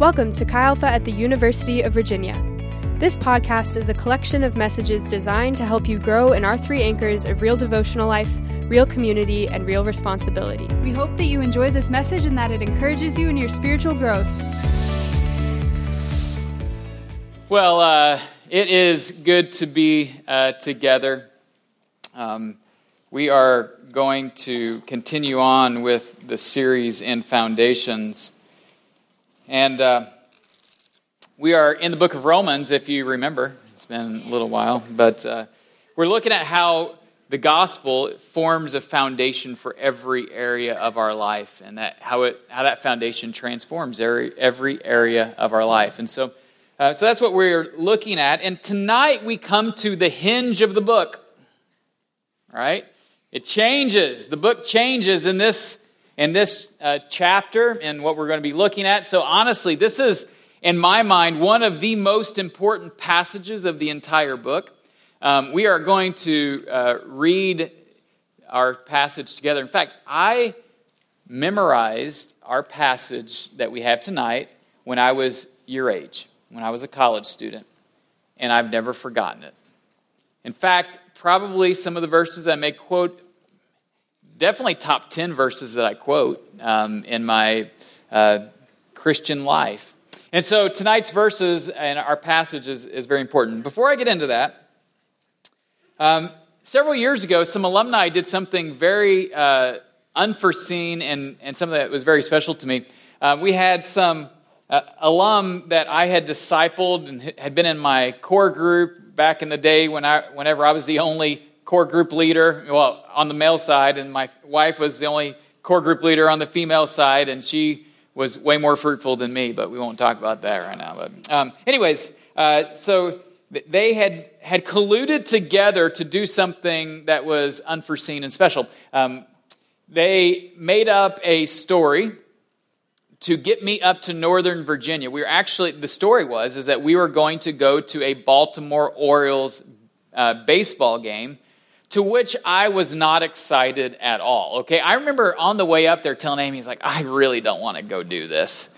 Welcome to Chi Alpha at the University of Virginia. This podcast is a collection of messages designed to help you grow in our three anchors of real devotional life, real community, and real responsibility. We hope that you enjoy this message and that it encourages you in your spiritual growth. Well, uh, it is good to be uh, together. Um, we are going to continue on with the series in Foundations. And uh, we are in the book of Romans, if you remember. It's been a little while. But uh, we're looking at how the gospel forms a foundation for every area of our life and that, how, it, how that foundation transforms every, every area of our life. And so, uh, so that's what we're looking at. And tonight we come to the hinge of the book. Right? It changes. The book changes in this in this uh, chapter and what we're going to be looking at. So, honestly, this is, in my mind, one of the most important passages of the entire book. Um, we are going to uh, read our passage together. In fact, I memorized our passage that we have tonight when I was your age, when I was a college student, and I've never forgotten it. In fact, probably some of the verses I may quote definitely top 10 verses that I quote um, in my uh, Christian life. And so tonight's verses and our passage is, is very important. Before I get into that, um, several years ago, some alumni did something very uh, unforeseen and, and something that was very special to me. Uh, we had some uh, alum that I had discipled and had been in my core group back in the day when I, whenever I was the only core group leader, well, on the male side, and my wife was the only core group leader on the female side, and she was way more fruitful than me, but we won't talk about that right now. But, um, anyways, uh, so they had, had colluded together to do something that was unforeseen and special. Um, they made up a story to get me up to Northern Virginia. We were actually, the story was, is that we were going to go to a Baltimore Orioles uh, baseball game to which I was not excited at all. Okay, I remember on the way up there telling Amy, he's like, I really don't want to go do this.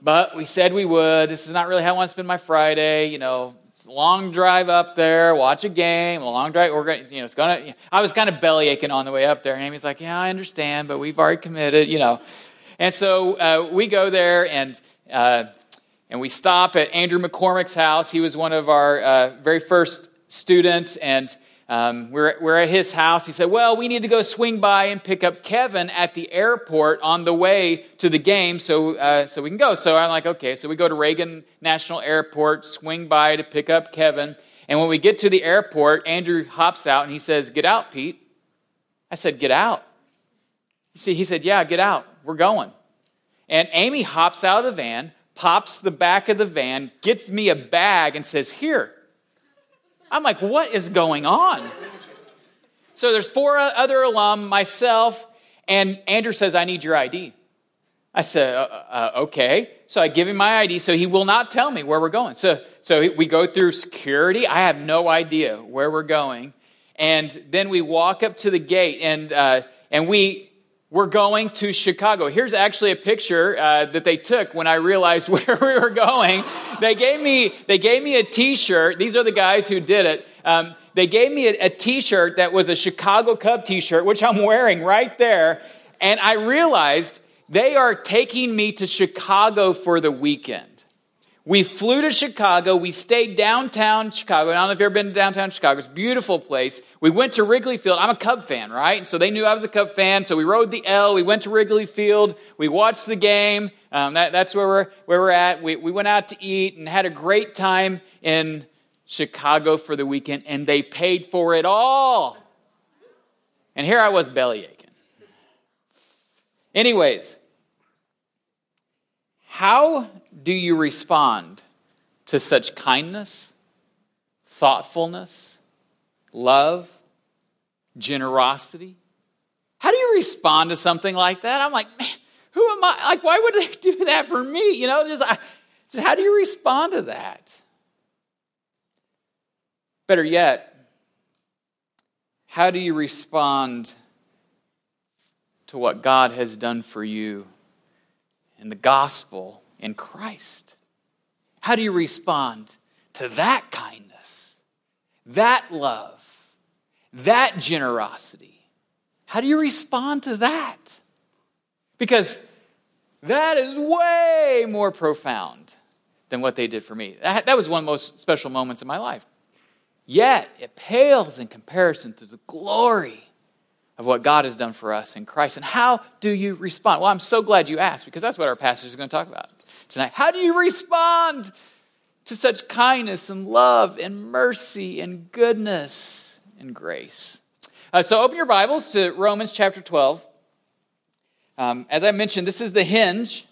But we said we would. This is not really how I want to spend my Friday. You know, it's a long drive up there, watch a game, a long drive. We're going, you know, it's gonna. I was kind of belly aching on the way up there, and Amy's like, "Yeah, I understand, but we've already committed," you know. And so uh, we go there, and uh, and we stop at Andrew McCormick's house. He was one of our uh, very first students, and um, we're, we're at his house. He said, Well, we need to go swing by and pick up Kevin at the airport on the way to the game so, uh, so we can go. So I'm like, Okay. So we go to Reagan National Airport, swing by to pick up Kevin. And when we get to the airport, Andrew hops out and he says, Get out, Pete. I said, Get out. You see, he said, Yeah, get out. We're going. And Amy hops out of the van, pops the back of the van, gets me a bag, and says, Here, I'm like, what is going on? So there's four other alum, myself, and Andrew says, I need your ID. I said, uh, uh, okay. So I give him my ID, so he will not tell me where we're going. So, so we go through security. I have no idea where we're going. And then we walk up to the gate, and, uh, and we, we're going to Chicago. Here's actually a picture uh, that they took when I realized where we were going. They gave me, they gave me a T-shirt. These are the guys who did it. Um, they gave me a a T-shirt that was a Chicago Cub T-shirt, which I'm wearing right there. And I realized they are taking me to Chicago for the weekend. We flew to Chicago. We stayed downtown Chicago. I don't know if you've ever been to downtown Chicago. It's a beautiful place. We went to Wrigley Field. I'm a Cub fan, right? And so they knew I was a Cub fan. So we rode the L. We went to Wrigley Field. We watched the game. Um, that, that's where we're, where we're at. We, we went out to eat and had a great time in Chicago for the weekend. And they paid for it all. And here I was belly aching. Anyways, how do you respond to such kindness, thoughtfulness, love, generosity? How do you respond to something like that? I'm like, man, who am I? Like, why would they do that for me? You know, just, I, just how do you respond to that? Better yet, how do you respond to what God has done for you the gospel in Christ. How do you respond to that kindness, that love, that generosity? How do you respond to that? Because that is way more profound than what they did for me. That, that was one of the most special moments in my life. Yet, it pales in comparison to the glory of what God has done for us in Christ. And how do you respond? Well, I'm so glad you asked because that's what our passage is going to talk about tonight. How do you respond to such kindness and love and mercy and goodness and grace? Uh, so open your Bibles to Romans chapter 12. Um, as I mentioned, this is the hinge.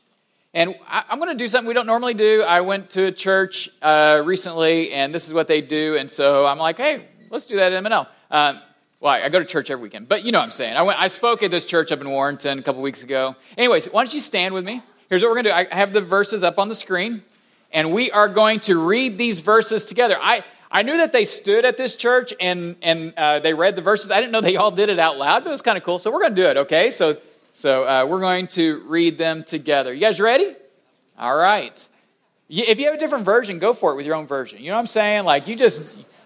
And I, am going to do something we don't normally do. I went to a church uh, recently, and this is what they do. And so I'm like, hey, let's do that at MNL. Um, well, I go to church every weekend, but you know what I'm saying. I, went, I spoke at this church up in Warrenton a couple weeks ago. Anyways, why don't you stand with me? Here's what we're going to do I have the verses up on the screen, and we are going to read these verses together. I, I knew that they stood at this church and, and uh, they read the verses. I didn't know they all did it out loud, but it was kind of cool. So we're going to do it, okay? So, so uh, we're going to read them together. You guys ready? All right. If you have a different version, go for it with your own version. You know what I'm saying? Like, you just,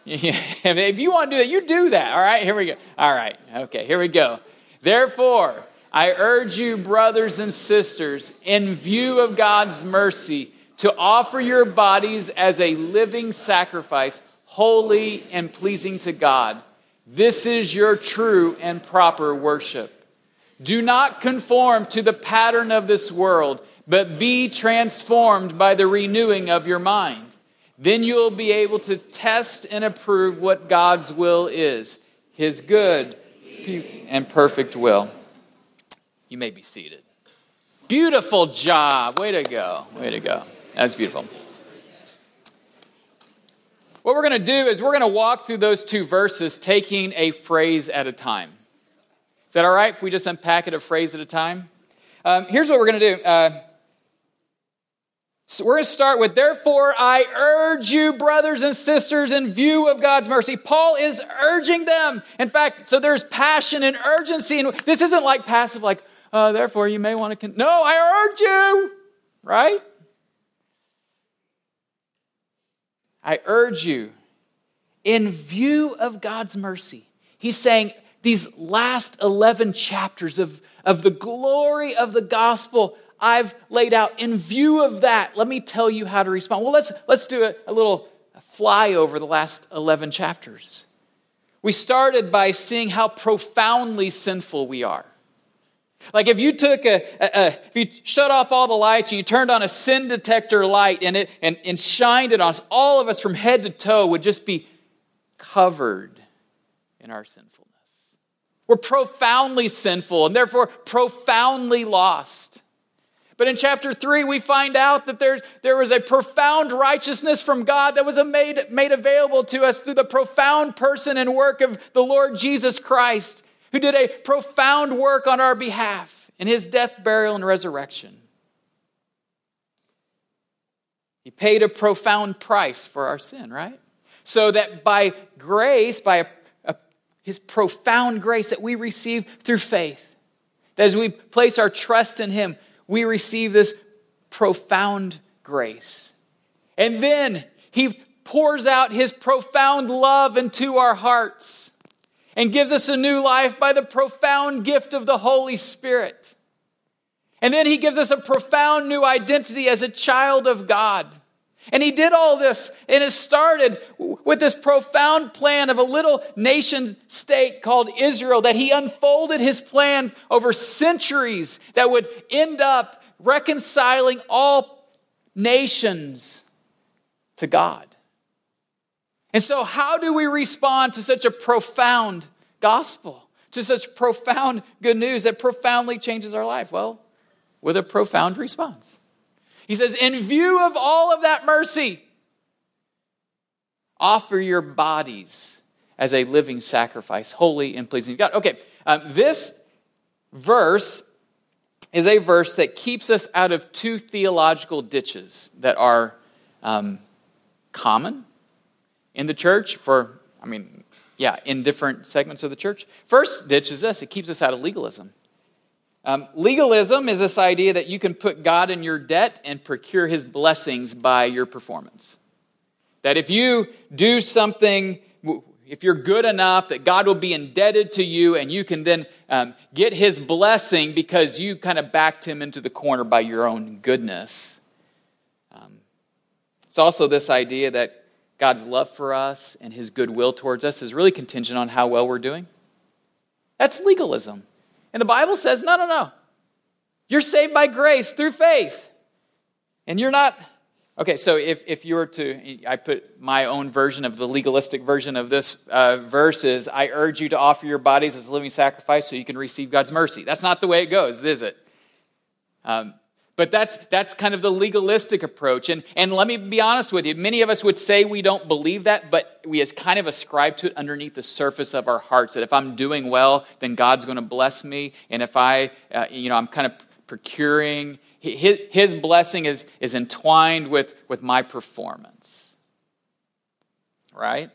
if you want to do that, you do that. All right, here we go. All right, okay, here we go. Therefore, I urge you, brothers and sisters, in view of God's mercy, to offer your bodies as a living sacrifice, holy and pleasing to God. This is your true and proper worship. Do not conform to the pattern of this world, but be transformed by the renewing of your mind then you'll be able to test and approve what God's will is his good and perfect will. You may be seated. Beautiful job. Way to go. Way to go. That's beautiful. What we're going to do is we're going to walk through those two verses, taking a phrase at a time. Is that all right if we just unpack it a phrase at a time? Um, here's what we're going to do. Uh, so we're going to start with, therefore, I urge you, brothers and sisters, in view of God's mercy. Paul is urging them. In fact, so there's passion and urgency. And this isn't like passive, like, uh, therefore, you may want to. Con-. No, I urge you, right? I urge you, in view of God's mercy. He's saying these last 11 chapters of, of the glory of the gospel I've laid out. In view of that, let me tell you how to respond. Well, let's, let's do a, a little fly over the last 11 chapters. We started by seeing how profoundly sinful we are. Like if you took a, a, a, if you shut off all the lights and you turned on a sin detector light and it and, and shined it on us, all of us from head to toe would just be covered in our sinfulness. We're profoundly sinful and therefore profoundly lost. But in chapter 3, we find out that there, there was a profound righteousness from God that was made, made available to us through the profound person and work of the Lord Jesus Christ, who did a profound work on our behalf in his death, burial, and resurrection. He paid a profound price for our sin, right? So that by grace, by a, a, his profound grace that we receive through faith, that as we place our trust in him, we receive this profound grace. And then he pours out his profound love into our hearts and gives us a new life by the profound gift of the Holy Spirit. And then he gives us a profound new identity as a child of God. And he did all this, and it started with this profound plan of a little nation state called Israel that he unfolded his plan over centuries that would end up reconciling all nations to God. And so, how do we respond to such a profound gospel, to such profound good news that profoundly changes our life? Well, with a profound response. He says, in view of all of that mercy, offer your bodies as a living sacrifice, holy and pleasing to God. Okay, um, this verse is a verse that keeps us out of two theological ditches that are um, common in the church for, I mean, yeah, in different segments of the church. First ditch is this it keeps us out of legalism. Um, legalism is this idea that you can put God in your debt and procure his blessings by your performance. That if you do something, if you're good enough, that God will be indebted to you and you can then um, get his blessing because you kind of backed him into the corner by your own goodness. Um, it's also this idea that God's love for us and his goodwill towards us is really contingent on how well we're doing. That's legalism. And the Bible says, no, no, no. You're saved by grace through faith. And you're not. Okay, so if, if you were to, I put my own version of the legalistic version of this uh, verse is, I urge you to offer your bodies as a living sacrifice so you can receive God's mercy. That's not the way it goes, is it? Um, but that's, that's kind of the legalistic approach. And, and let me be honest with you. Many of us would say we don't believe that, but we kind of ascribe to it underneath the surface of our hearts that if I'm doing well, then God's going to bless me. And if I, uh, you know, I'm kind of procuring, his, his blessing is, is entwined with, with my performance. Right?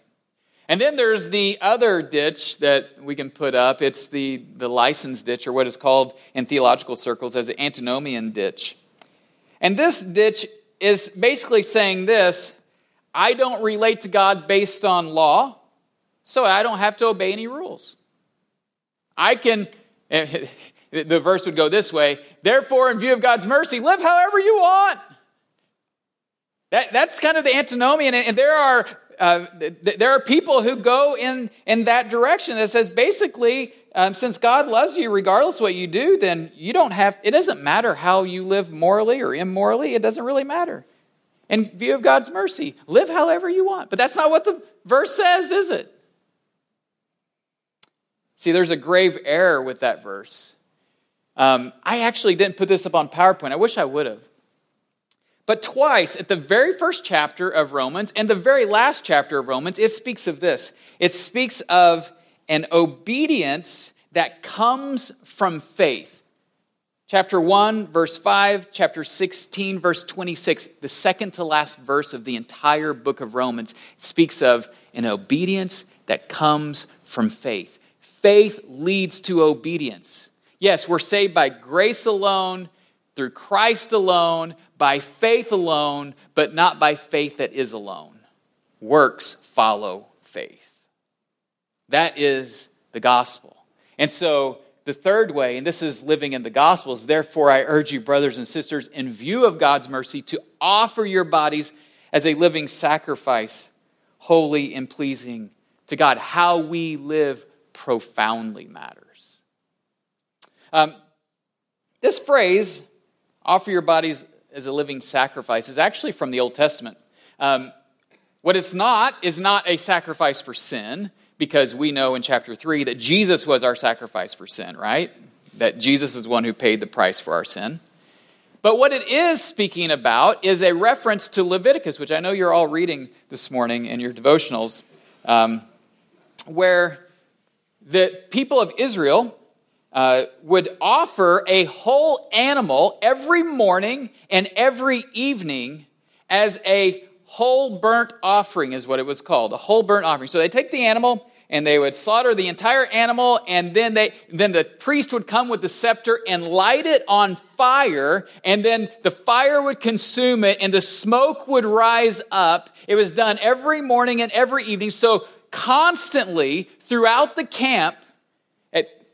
And then there's the other ditch that we can put up. It's the, the license ditch, or what is called in theological circles as the antinomian ditch. And this ditch is basically saying this I don't relate to God based on law, so I don't have to obey any rules. I can, the verse would go this way therefore, in view of God's mercy, live however you want. That, that's kind of the antinomian, and there are uh, th- there are people who go in, in that direction that says basically, um, since God loves you, regardless what you do, then you don't have, it doesn't matter how you live morally or immorally, it doesn't really matter. In view of God's mercy, live however you want. But that's not what the verse says, is it? See, there's a grave error with that verse. Um, I actually didn't put this up on PowerPoint. I wish I would have. But twice, at the very first chapter of Romans and the very last chapter of Romans, it speaks of this. It speaks of an obedience that comes from faith. Chapter 1, verse 5, chapter 16, verse 26, the second to last verse of the entire book of Romans speaks of an obedience that comes from faith. Faith leads to obedience. Yes, we're saved by grace alone, through Christ alone, by faith alone, but not by faith that is alone. Works follow faith. That is the gospel. And so, the third way, and this is living in the gospel, is therefore I urge you, brothers and sisters, in view of God's mercy, to offer your bodies as a living sacrifice, holy and pleasing to God. How we live profoundly matters. Um, this phrase, offer your bodies as a living sacrifice is actually from the Old Testament. Um, what it's not is not a sacrifice for sin, because we know in chapter 3 that Jesus was our sacrifice for sin, right? That Jesus is one who paid the price for our sin. But what it is speaking about is a reference to Leviticus, which I know you're all reading this morning in your devotionals, um, where the people of Israel uh, would offer a whole animal every morning and every evening as a whole burnt offering, is what it was called, a whole burnt offering. So they take the animal and they would slaughter the entire animal, and then they then the priest would come with the scepter and light it on fire, and then the fire would consume it, and the smoke would rise up. It was done every morning and every evening. So constantly throughout the camp,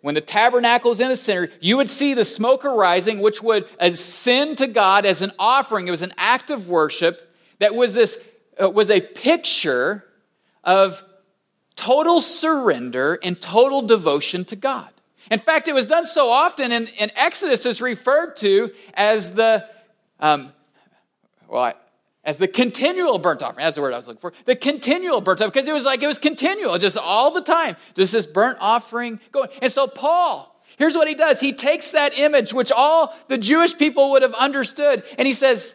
when the tabernacle is in the center, you would see the smoke arising, which would ascend to God as an offering. It was an act of worship that was this uh, was a picture of total surrender and total devotion to God. In fact, it was done so often, in, in Exodus is referred to as the um, well, I, as the continual burnt offering. That's the word I was looking for. The continual burnt offering, because it was like it was continual, just all the time. Just this burnt offering going. And so Paul, here's what he does. He takes that image, which all the Jewish people would have understood, and he says,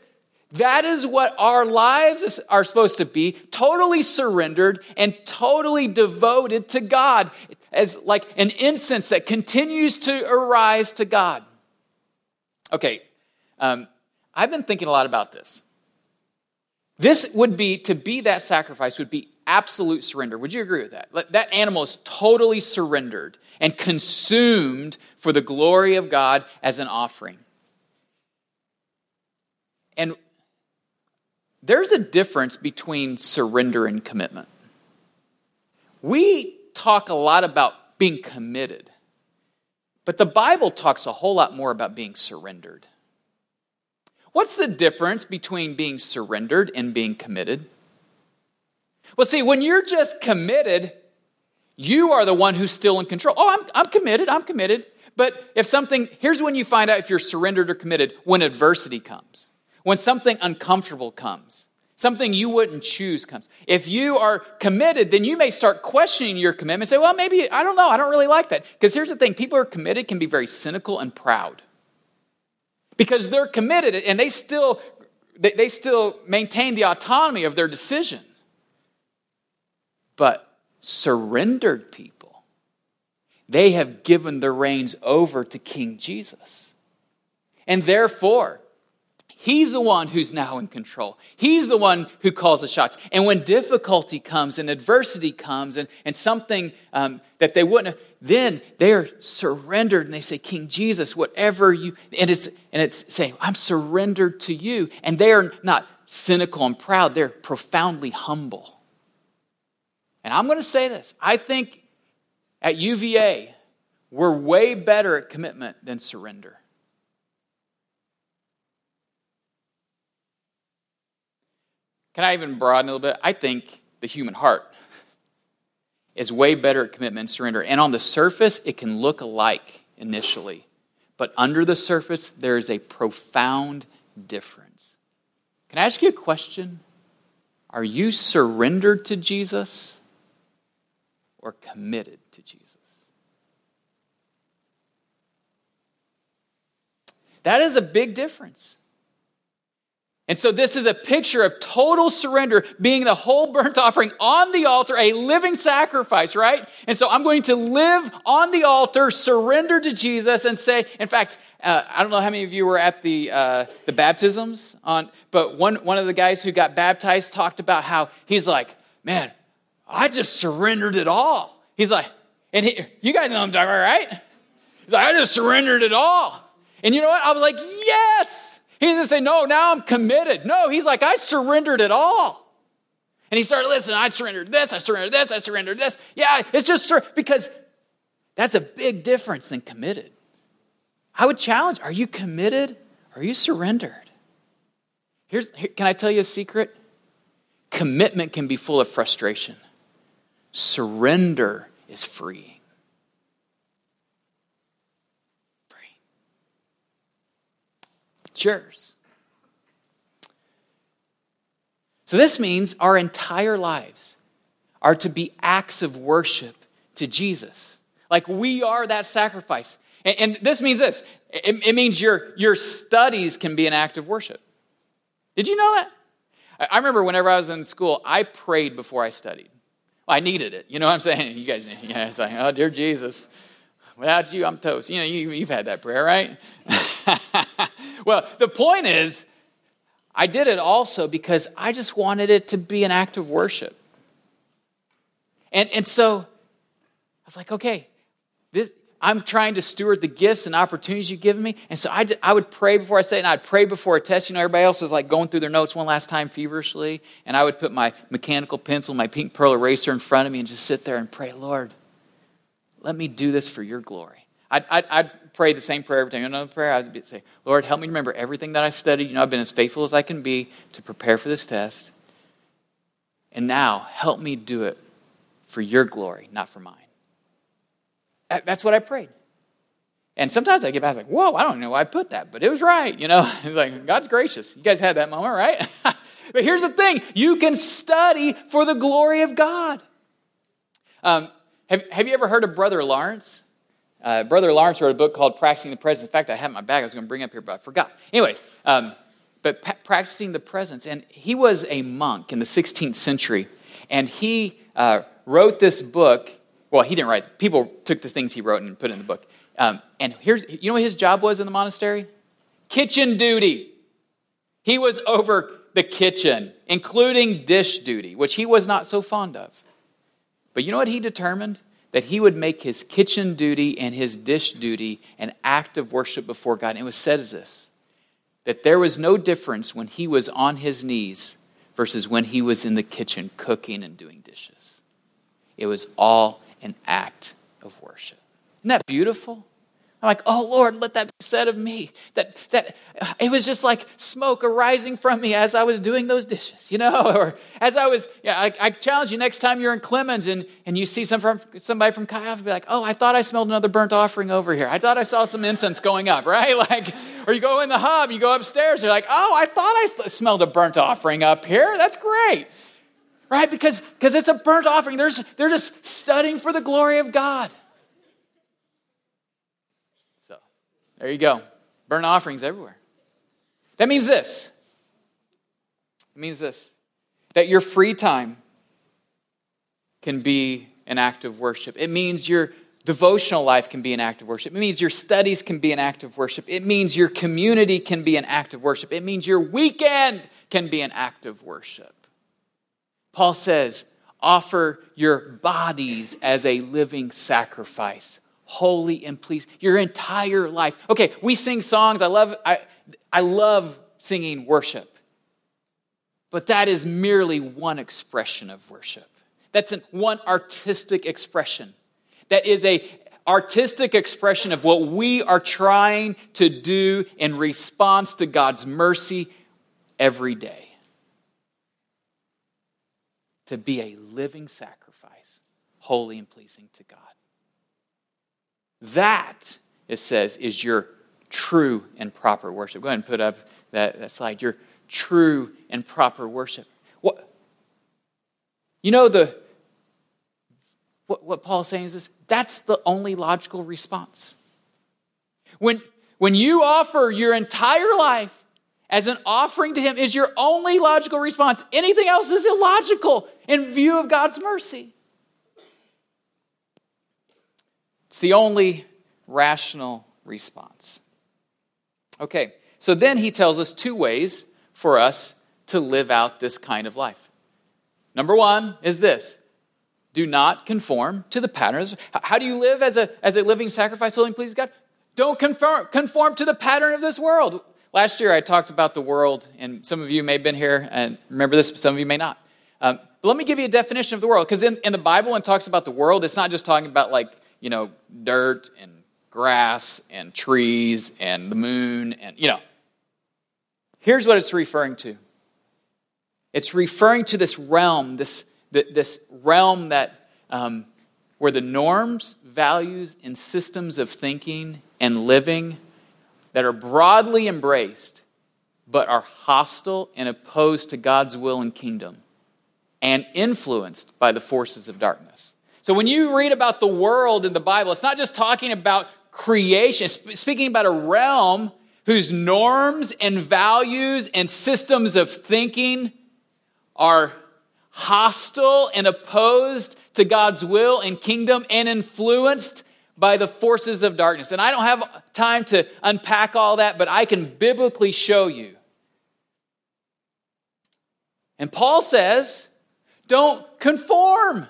that is what our lives are supposed to be totally surrendered and totally devoted to God, as like an incense that continues to arise to God. Okay, um, I've been thinking a lot about this. This would be, to be that sacrifice, would be absolute surrender. Would you agree with that? That animal is totally surrendered and consumed for the glory of God as an offering. And there's a difference between surrender and commitment. We talk a lot about being committed, but the Bible talks a whole lot more about being surrendered. What's the difference between being surrendered and being committed? Well, see, when you're just committed, you are the one who's still in control. Oh, I'm, I'm committed, I'm committed. But if something, here's when you find out if you're surrendered or committed when adversity comes, when something uncomfortable comes, something you wouldn't choose comes. If you are committed, then you may start questioning your commitment. Say, well, maybe, I don't know, I don't really like that. Because here's the thing people who are committed can be very cynical and proud. Because they're committed and they still, they, they still maintain the autonomy of their decision. But surrendered people, they have given the reins over to King Jesus. And therefore, He's the one who's now in control. He's the one who calls the shots. And when difficulty comes and adversity comes and, and something um, that they wouldn't have, then they are surrendered and they say, King Jesus, whatever you, and it's, and it's saying, I'm surrendered to you. And they are not cynical and proud, they're profoundly humble. And I'm going to say this I think at UVA, we're way better at commitment than surrender. Can I even broaden a little bit? I think the human heart is way better at commitment and surrender. And on the surface, it can look alike initially. But under the surface, there is a profound difference. Can I ask you a question? Are you surrendered to Jesus? or committed to Jesus. That is a big difference. And so, this is a picture of total surrender, being the whole burnt offering on the altar, a living sacrifice, right? And so, I'm going to live on the altar, surrender to Jesus, and say, in fact, uh, I don't know how many of you were at the, uh, the baptisms, on, but one, one of the guys who got baptized talked about how he's like, man, I just surrendered it all. He's like, and he, you guys know what I'm talking about, right? He's like, I just surrendered it all. And you know what? I was like, yes. He didn't say, no, now I'm committed. No, he's like, I surrendered it all. And he started listening. I surrendered this, I surrendered this, I surrendered this. Yeah, it's just because that's a big difference than committed. I would challenge are you committed are you surrendered? Here's, here, can I tell you a secret? Commitment can be full of frustration. Surrender is. Free. It's. So, this means our entire lives are to be acts of worship to Jesus. Like we are that sacrifice. And, and this means this it, it, means your, your studies can be an act of worship. Did you know that? I, I remember whenever I was in school, I prayed before I studied. I needed it. You know what I'm saying? You guys, yeah, it's like, oh, dear Jesus, without you, I'm toast. You know, you, you've had that prayer, right? well, the point is, I did it also because I just wanted it to be an act of worship. And, and so I was like, okay, this, I'm trying to steward the gifts and opportunities you've given me. And so I, did, I would pray before I say it, and I'd pray before a test. You know, everybody else was like going through their notes one last time feverishly. And I would put my mechanical pencil, my pink pearl eraser in front of me and just sit there and pray, Lord, let me do this for your glory. I'd, I'd, I'd pray the same prayer every time. Another prayer, I'd say, Lord, help me remember everything that I studied. You know, I've been as faithful as I can be to prepare for this test. And now, help me do it for your glory, not for mine. That's what I prayed. And sometimes I get back, I like, whoa, I don't know why I put that, but it was right. You know, it's like, God's gracious. You guys had that moment, right? but here's the thing you can study for the glory of God. Um, have, have you ever heard of Brother Lawrence? Uh, Brother Lawrence wrote a book called Practicing the Presence. In fact, I have in my bag. I was going to bring up here, but I forgot. Anyways, um, but pa- practicing the presence. And he was a monk in the 16th century. And he uh, wrote this book well, he didn't write. People took the things he wrote and put it in the book. Um, and here's, you know what his job was in the monastery? Kitchen duty. He was over the kitchen, including dish duty, which he was not so fond of. But you know what he determined? That he would make his kitchen duty and his dish duty an act of worship before God. And it was said as this that there was no difference when he was on his knees versus when he was in the kitchen cooking and doing dishes. It was all an act of worship. Isn't that beautiful? I'm like, oh Lord, let that be said of me. That that uh, it was just like smoke arising from me as I was doing those dishes, you know, or as I was. Yeah, I, I challenge you next time you're in Clemons and, and you see some from, somebody from Chi be like, oh, I thought I smelled another burnt offering over here. I thought I saw some incense going up, right? Like, or you go in the hub, you go upstairs, you're like, oh, I thought I smelled a burnt offering up here. That's great, right? Because because it's a burnt offering. There's they're just studying for the glory of God. There you go. Burnt offerings everywhere. That means this. It means this that your free time can be an act of worship. It means your devotional life can be an act of worship. It means your studies can be an act of worship. It means your community can be an act of worship. It means your weekend can be an act of worship. Paul says, offer your bodies as a living sacrifice, holy and pleasing. Your entire life. Okay, we sing songs. I love, I, I love singing worship. But that is merely one expression of worship. That's an, one artistic expression. That is a artistic expression of what we are trying to do in response to God's mercy every day. To be a living sacrifice, holy and pleasing to God. That, it says, is your true and proper worship. Go ahead and put up that, that slide. Your true and proper worship. What, you know, the, what, what Paul's saying is this that's the only logical response. When, when you offer your entire life as an offering to Him, is your only logical response. Anything else is illogical in view of God's mercy. It's the only rational response. Okay, so then he tells us two ways for us to live out this kind of life. Number one is this do not conform to the patterns. How do you live as a, as a living sacrifice, holy pleasing God? Don't conform, conform to the pattern of this world. Last year I talked about the world, and some of you may have been here and remember this, but some of you may not. Um, but let me give you a definition of the world, because in, in the Bible, when it talks about the world, it's not just talking about like you know, dirt and grass and trees and the moon and, you know. Here's what it's referring to it's referring to this realm, this, this realm that, um, where the norms, values, and systems of thinking and living that are broadly embraced but are hostile and opposed to God's will and kingdom and influenced by the forces of darkness. So when you read about the world in the Bible, it's not just talking about creation, it's speaking about a realm whose norms and values and systems of thinking are hostile and opposed to God's will and kingdom and influenced by the forces of darkness. And I don't have time to unpack all that, but I can biblically show you. And Paul says, don't conform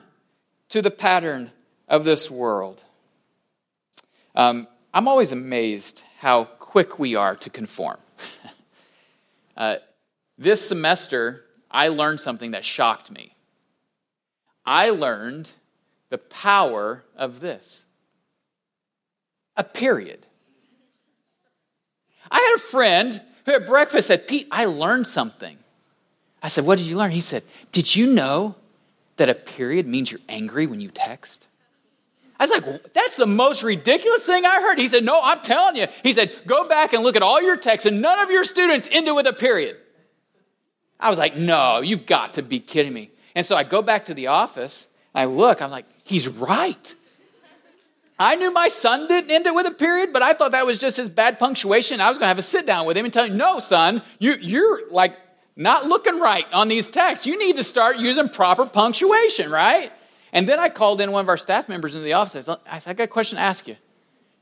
to the pattern of this world. Um, I'm always amazed how quick we are to conform. uh, this semester, I learned something that shocked me. I learned the power of this a period. I had a friend who at breakfast said, Pete, I learned something. I said, What did you learn? He said, Did you know that a period means you're angry when you text? I was like, that's the most ridiculous thing I heard. He said, no, I'm telling you. He said, go back and look at all your texts, and none of your students ended with a period. I was like, no, you've got to be kidding me. And so I go back to the office, I look, I'm like, he's right. I knew my son didn't end it with a period, but I thought that was just his bad punctuation. I was going to have a sit down with him and tell him, no, son, you, you're like not looking right on these texts. You need to start using proper punctuation, right? And then I called in one of our staff members into the office. I said, I got a question to ask you.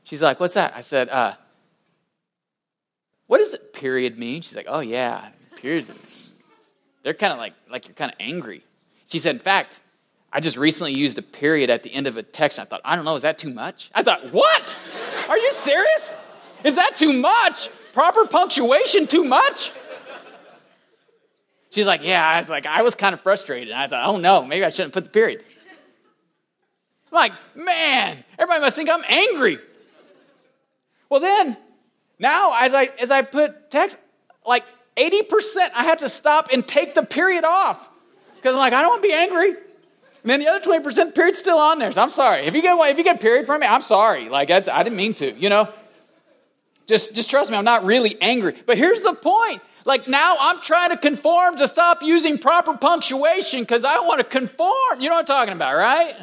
She's like, What's that? I said, uh, What does it period mean? She's like, Oh, yeah, period. they're kind of like, like you're kind of angry. She said, in fact, I just recently used a period at the end of a text. And I thought, I don't know, is that too much? I thought, what? Are you serious? Is that too much? Proper punctuation too much? She's like, yeah. I was like, I was kind of frustrated. I thought, oh no, maybe I shouldn't put the period. I'm like, man, everybody must think I'm angry. Well, then, now as I as I put text, like 80%, I have to stop and take the period off. Because I'm like, I don't want to be angry. And then the other 20% period's still on there. So I'm sorry. If you get if you get period from me, I'm sorry. Like I didn't mean to, you know? Just just trust me, I'm not really angry. But here's the point. Like now I'm trying to conform to stop using proper punctuation because I want to conform. You know what I'm talking about, right?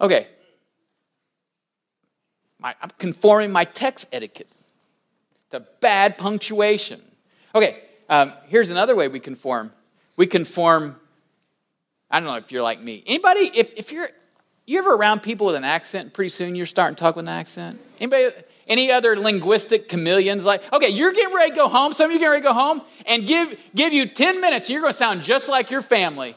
Okay. My, I'm conforming my text etiquette to bad punctuation. Okay, um, here's another way we conform. We conform. I don't know if you're like me. Anybody, if, if you're you ever around people with an accent, pretty soon you're starting to talk with an accent? Anybody any other linguistic chameleons like, okay, you're getting ready to go home, some of you getting ready to go home, and give give you 10 minutes, you're gonna sound just like your family.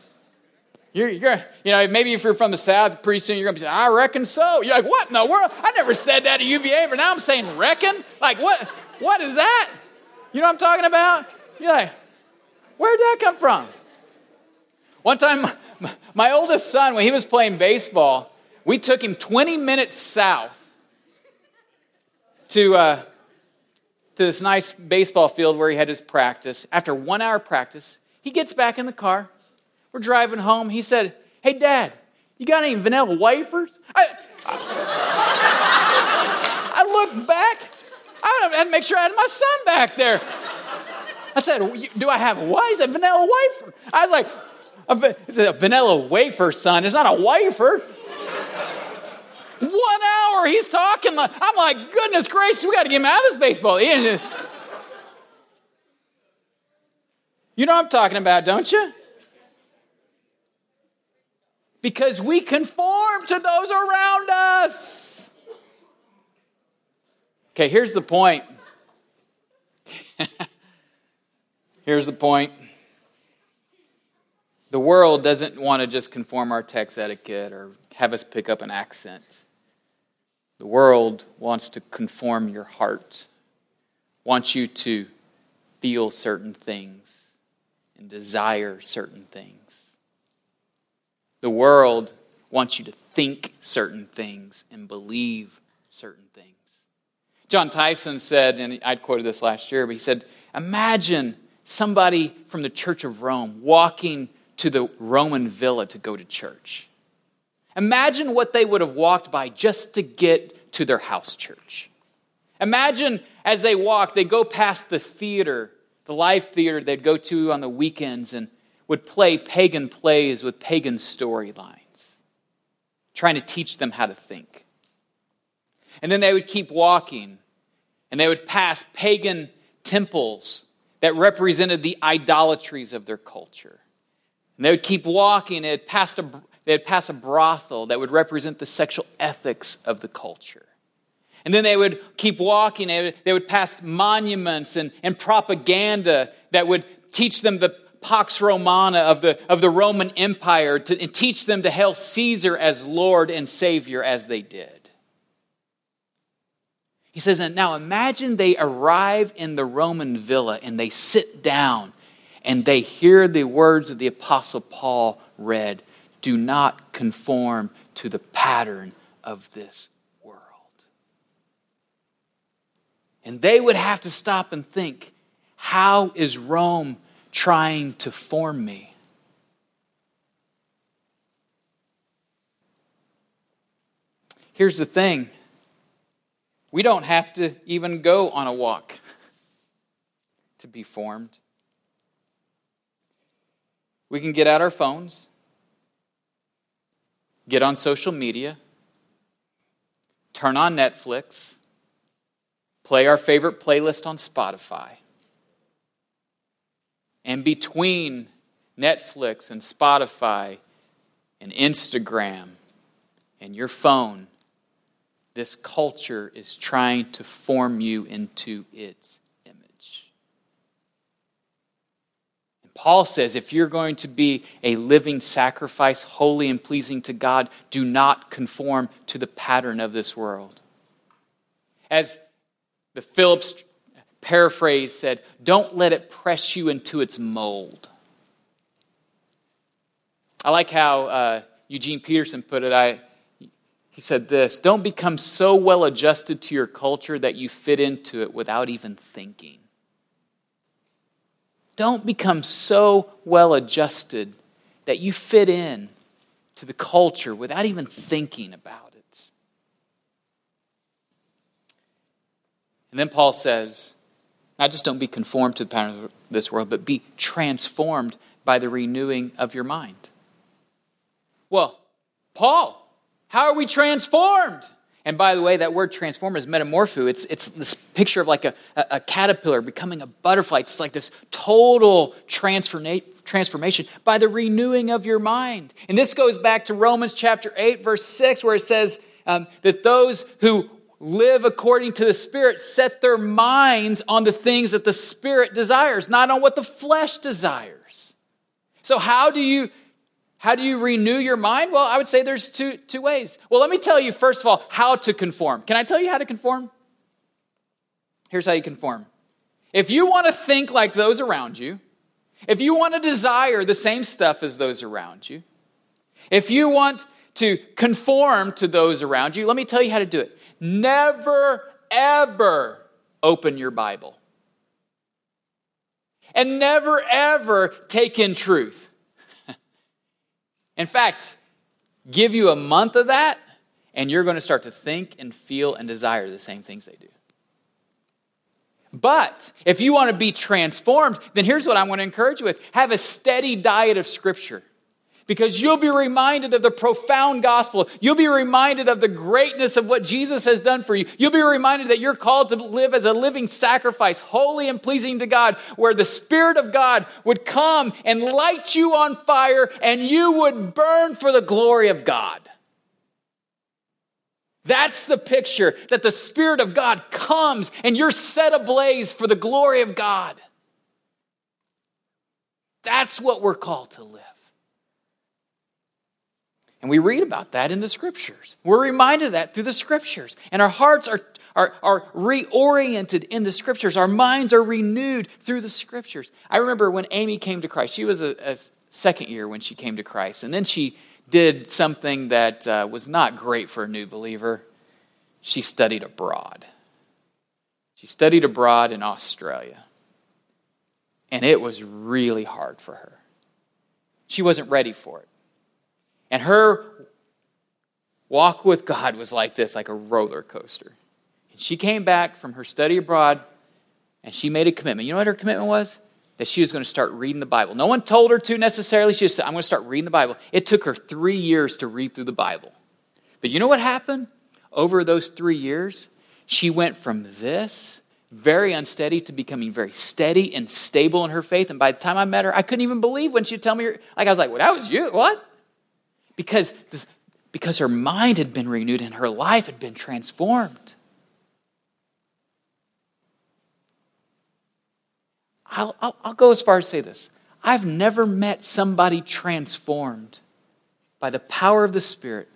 You're, you're, you know, maybe if you're from the South, pretty soon you're going to be saying, I reckon so. You're like, what in the world? I never said that at UVA, but now I'm saying reckon? Like, what, what is that? You know what I'm talking about? You're like, where'd that come from? One time, my, my oldest son, when he was playing baseball, we took him 20 minutes south to, uh, to this nice baseball field where he had his practice. After one hour practice, he gets back in the car we're driving home. He said, Hey, Dad, you got any vanilla wafers? I, I, looked back. I had to make sure I had my son back there. I said, Do I have what? He said, Vanilla wafer. I was like, It's a vanilla wafer, son. It's not a wafer. One hour he's talking. I'm like, goodness gracious, we got to get him out of this baseball. You know what I'm talking about, don't you? because we conform to those around us. Okay, here's the point. here's the point. The world doesn't want to just conform our text etiquette or have us pick up an accent. The world wants to conform your heart, wants you to feel certain things and desire certain things. The world wants you to think certain things and believe certain things. Jon Tyson said, and I'd quoted this last year, but he said, Imagine somebody from the Church of Rome walking to the Roman villa to go to church. Imagine what they would have walked by just to get to their house church. Imagine as they walk, they go past the theater, the live theater they'd go to on the weekends, and would play pagan plays with pagan storylines, trying to teach them how to think. And then they would keep walking, and they would pass pagan temples that represented the idolatries of their culture. And they would keep walking, and they'd pass a, they'd pass a brothel that would represent the sexual ethics of the culture. And then they would keep walking, they would, they would pass monuments and, and propaganda that would teach them the Pax Romana of the, of the Roman Empire to, and teach them to hail Caesar as Lord and Savior as they did. He says, and now imagine they arrive in the Roman villa and they sit down and they hear the words of the Apostle Paul read Do not conform to the pattern of this world. And they would have to stop and think, How is Rome trying to form me. Here's the thing we don't have to even go on a walk to be formed. We can get out our phones, get on social media, turn on Netflix, play our favorite playlist on Spotify. And between Netflix and Spotify and Instagram and your phone, this culture is trying to form you into its image. And Paul says if you're going to be a living sacrifice, holy and pleasing to God, do not conform to the pattern of this world. As the Phillips paraphrase said, don't let it press you into its mold. I like how uh, Eugene Peterson put it. I, he said this Don't become so well adjusted to your culture that you fit into it without even thinking. Don't become so well adjusted that you fit in to the culture without even thinking about it. And then Paul says, not just don't be conformed to the pattern of this world, but be transformed by the renewing of your mind. Well, Paul, how are we transformed? And by the way, that word transform is metamorpho. It's, it's this picture of like a, a, caterpillar becoming a butterfly. It's like this total transforma- transformation by the renewing of your mind. And this goes back to Romans chapter 8, verse 6, where it says um, that those who live according to the Spirit set their minds on the things that the Spirit desires, not on what the flesh desires. So, how do you how do you renew your mind? Well, I would say there's two, two ways. Well, let me tell you, first of all, how to conform. Can I tell you how to conform? Here's how you conform. If you want to think like those around you, if you want to desire the same stuff as those around you, if you want to conform to those around you, let me tell you how to do it. Never, ever open your Bible. And never, ever take in truth. In fact, give you a month of that, and you're going to start to think and feel and desire the same things they do. But if you want to be transformed, then here's what I'm going to encourage you with have a steady diet of Scripture because you'll be reminded of the profound gospel. You'll be reminded of the greatness of what Jesus has done for you. You'll be reminded that you're called to live as a living sacrifice, holy and pleasing to God, where the Spirit of God would come and light you on fire and you would burn for the glory of God. That's the picture that the Spirit of God comes and you're set ablaze for the glory of God. That's what we're called to live. And we read about that in the scriptures. We're reminded of that through the scriptures. And our hearts are, are, are reoriented in the scriptures. Our minds are renewed through the scriptures. I remember when Amy came to Christ, she was a, a second year when she came to Christ. And then she did something that uh, was not great for a new believer. She studied abroad. She studied abroad in Australia. And it was really hard for her. She wasn't ready for it. And her walk with God was like this, like a roller coaster. And she came back from her study abroad and she made a commitment. You know what her commitment was? That she was going to start reading the Bible. No one told her to necessarily. She just said, I'm going to start reading the Bible. It took her three years to read through the Bible. But you know what happened? Over those three years, she went from this very unsteady to becoming very steady and stable in her faith. And by the time I met her, I couldn't even believe when she'd tell me, like, I was like, well, that was you. What? Because, this, because her mind had been renewed and her life had been transformed. I'll, I'll, I'll go as far as say this I've never met somebody transformed by the power of the Spirit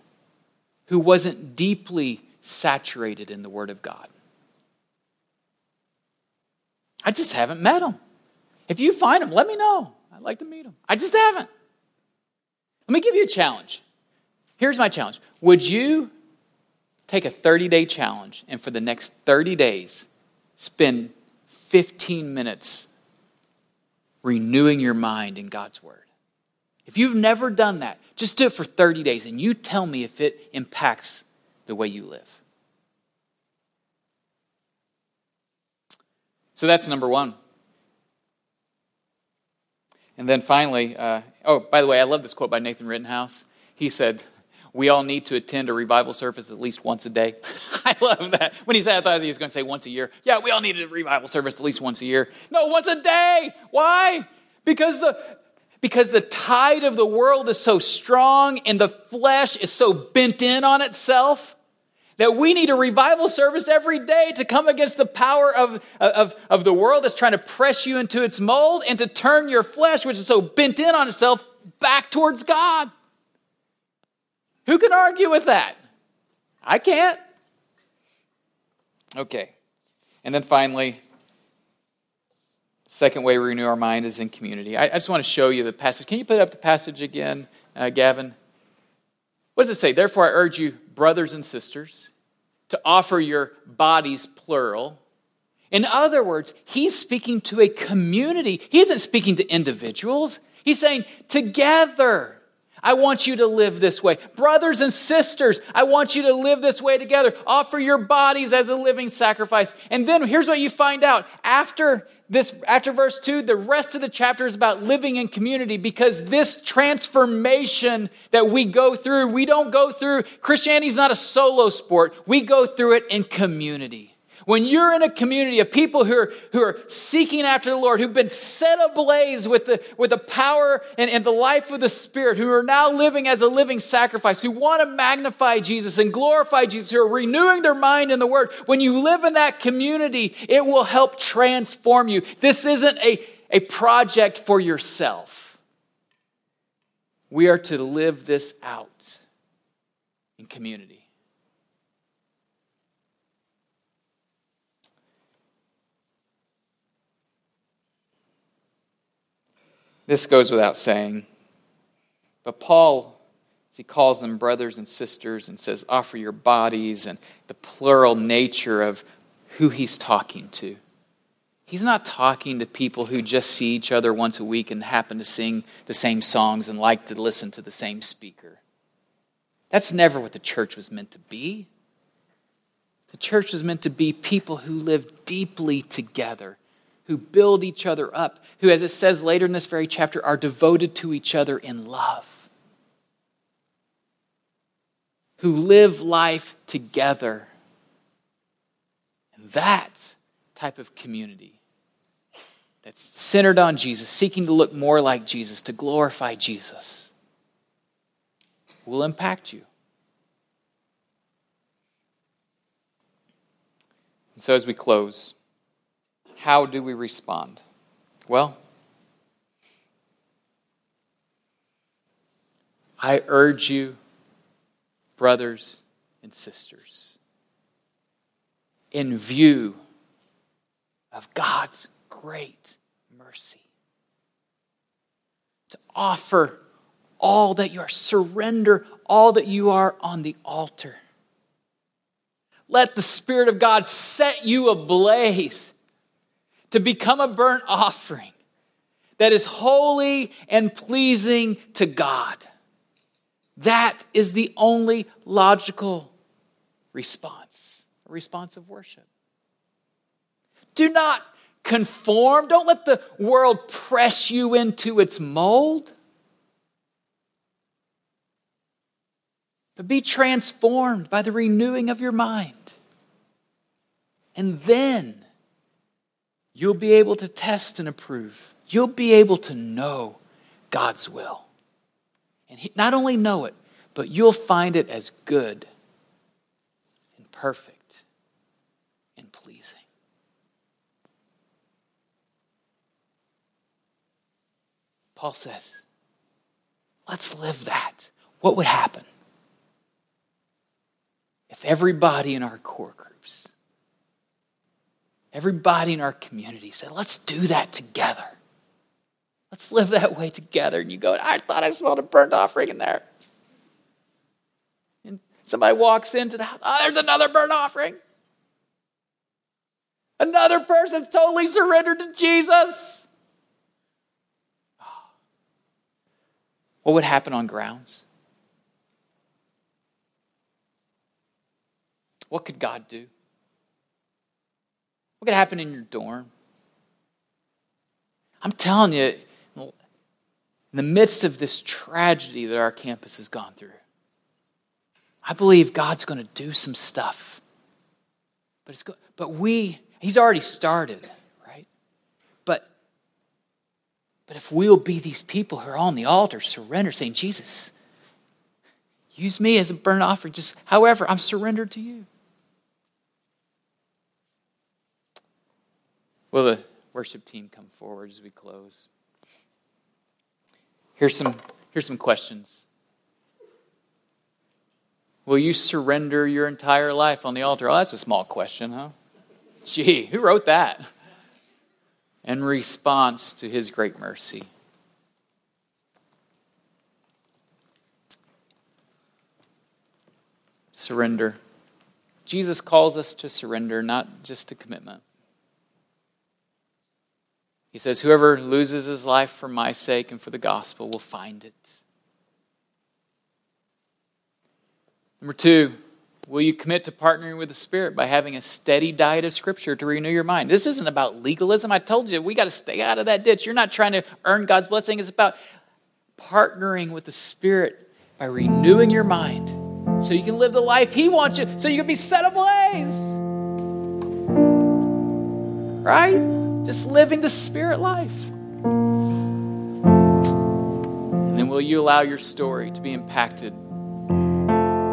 who wasn't deeply saturated in the Word of God. I just haven't met them. If you find them, let me know. I'd like to meet them. I just haven't. Let me give you a challenge. Here's my challenge Would you take a 30 day challenge and for the next 30 days spend 15 minutes renewing your mind in God's Word? If you've never done that, just do it for 30 days and you tell me if it impacts the way you live. So that's number one. And then finally, uh, oh, by the way, I love this quote by Nathan Rittenhouse. He said, We all need to attend a revival service at least once a day. I love that. When he said, I thought he was going to say once a year. Yeah, we all need a revival service at least once a year. No, once a day. Why? Because the, because the tide of the world is so strong and the flesh is so bent in on itself that we need a revival service every day to come against the power of, of, of the world that's trying to press you into its mold and to turn your flesh, which is so bent in on itself, back towards God. Who can argue with that? I can't. Okay. And then finally, second way we renew our mind is in community. I, I just want to show you the passage. Can you put up the passage again, uh, Gavin? What does it say? Therefore, I urge you, brothers and sisters, to offer your bodies, plural. In other words, he's speaking to a community. He isn't speaking to individuals. He's saying, together, I want you to live this way. Brothers and sisters, I want you to live this way together. Offer your bodies as a living sacrifice. And then here's what you find out. After this, after verse 2, the rest of the chapter is about living in community because this transformation that we go through, we don't go through, Christianity is not a solo sport. We go through it in community. When you're in a community of people who are, who are seeking after the Lord, who've been set ablaze with the, with the power and, and the life of the Spirit, who are now living as a living sacrifice, who want to magnify Jesus and glorify Jesus, who are renewing their mind in the Word, when you live in that community, it will help transform you. This isn't a, a project for yourself. We are to live this out in community. This goes without saying. But Paul, as he calls them brothers and sisters and says, offer your bodies and the plural nature of who he's talking to. He's not talking to people who just see each other once a week and happen to sing the same songs and like to listen to the same speaker. That's never what the church was meant to be. The church was meant to be people who live deeply together who build each other up, who, as it says later in this very chapter, are devoted to each other in love, who live life together. And that type of community that's centered on Jesus, seeking to look more like Jesus, to glorify Jesus, will impact you. And so, as we close, how do we respond? Well, I urge you, brothers and sisters, in view of God's great mercy, to offer all that you are, surrender all that you are on the altar. Let the Spirit of God set you ablaze to become a burnt offering that is holy and pleasing to God. That is the only logical response, a response of worship. Do not conform, don't let the world press you into its mold. But be transformed by the renewing of your mind. And then you'll be able to test and approve. You'll be able to know God's will. And not only know it, but you'll find it as good and perfect and pleasing. Paul says, let's live that. What would happen if everybody in our groups Everybody in our community said, let's do that together. Let's live that way together. And you go, I thought I smelled a burnt offering in there. And somebody walks into the house, oh, there's another burnt offering. Another person totally surrendered to Jesus. What would happen on grounds? What could God do? What could happen in your dorm? I'm telling you, in the midst of this tragedy that our campus has gone through, I believe God's going to do some stuff. But, it's go- but we, He's already started, right? But, but if we'll be these people who are on the altar, surrender, saying, Jesus, Use me as a burnt offering. Just however, I'm surrendered to you. Will the worship team come forward as we close? Here's some, here's some questions. Will you surrender your entire life on the altar? Oh, that's a small question, huh? Gee, who wrote that? In response to his great mercy. Surrender. Jesus calls us to surrender, not just to commitment. He says, Whoever loses his life for my sake and for the gospel will find it. Number two, will you commit to partnering with the Spirit by having a steady diet of Scripture to renew your mind? This isn't about legalism. I told you, we got to stay out of that ditch. You're not trying to earn God's blessing, it's about partnering with the Spirit by renewing your mind so you can live the life He wants you, so you can be set ablaze. Right? Just living the Spirit life. And then will you allow your story to be impacted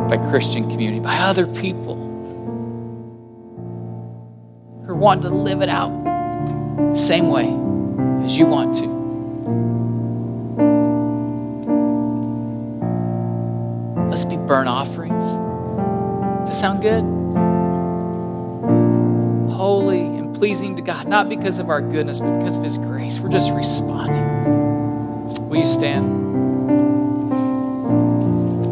by Christian community, by other people who want to live it out the same way as you want to? Let's be burnt offerings. Does that sound good? Holy pleasing to God, not because of our goodness, but because of His grace. We're just responding. Will you stand?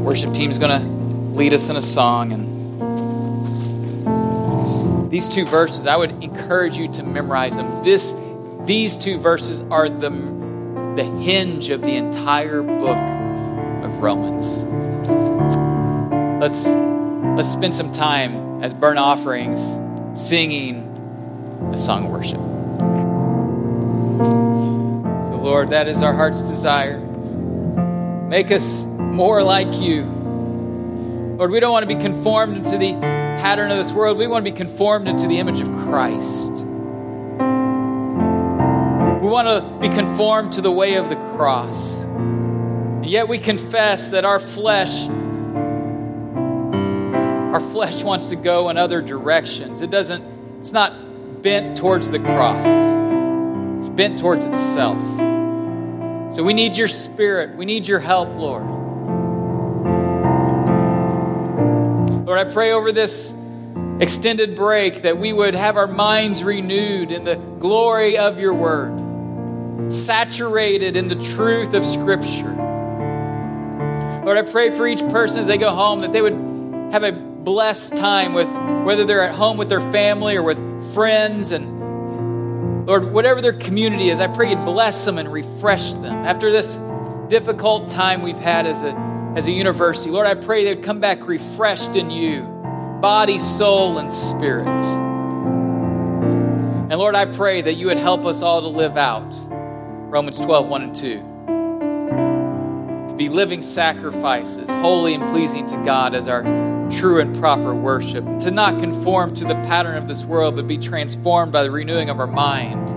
Worship team is going to lead us in a song. And these two verses, I would encourage you to memorize them. This, these two verses are the, the hinge of the entire book of Romans. Let's, let's spend some time as burnt offerings singing a song of worship. So, Lord, that is our heart's desire. Make us more like you. Lord, we don't want to be conformed into the pattern of this world. We want to be conformed into the image of Christ. We want to be conformed to the way of the cross. And yet we confess that our flesh our flesh wants to go in other directions. It doesn't it's not bent towards the cross, it's bent towards itself. So we need your spirit. We need your help, Lord. Lord, I pray over this extended break that we would have our minds renewed in the glory of your word, saturated in the truth of Scripture. Lord, I pray for each person as they go home that they would have a blessed time with whether they're at home with their family or with friends and Lord, whatever their community is, I pray you'd bless them and refresh them. After this difficult time we've had as a, as a university, Lord, I pray they'd come back refreshed in you, body, soul, and spirit. And Lord, I pray that you would help us all to live out Romans 12, 1 and 2. To be living sacrifices, holy and pleasing to God as our true and proper worship, to not conform to the pattern of this world, but be transformed by the renewing of our mind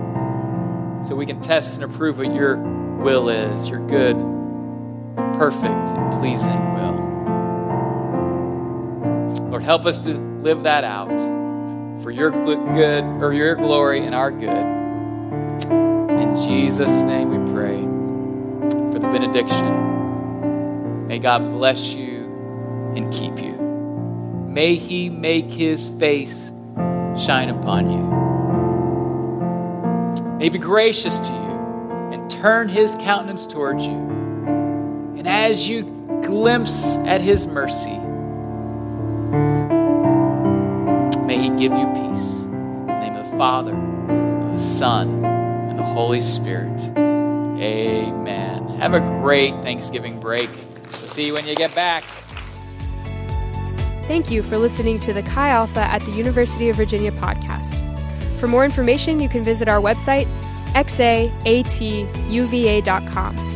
so we can test and approve what your will is, your good, perfect, and pleasing will. Lord, help us to live that out for your good or your glory and our good. In Jesus' name we pray for the benediction. May God bless you and keep you. May he make his face shine upon you. May be gracious to you and turn his countenance towards you. And as you glimpse at his mercy, may he give you peace. In the name of the Father, of the Son, and the Holy Spirit. Amen. Have a great Thanksgiving break. We'll see you when you get back. Thank you for listening to the Chi Alpha at the University of Virginia podcast. For more information, you can visit our website, xaatuva.com.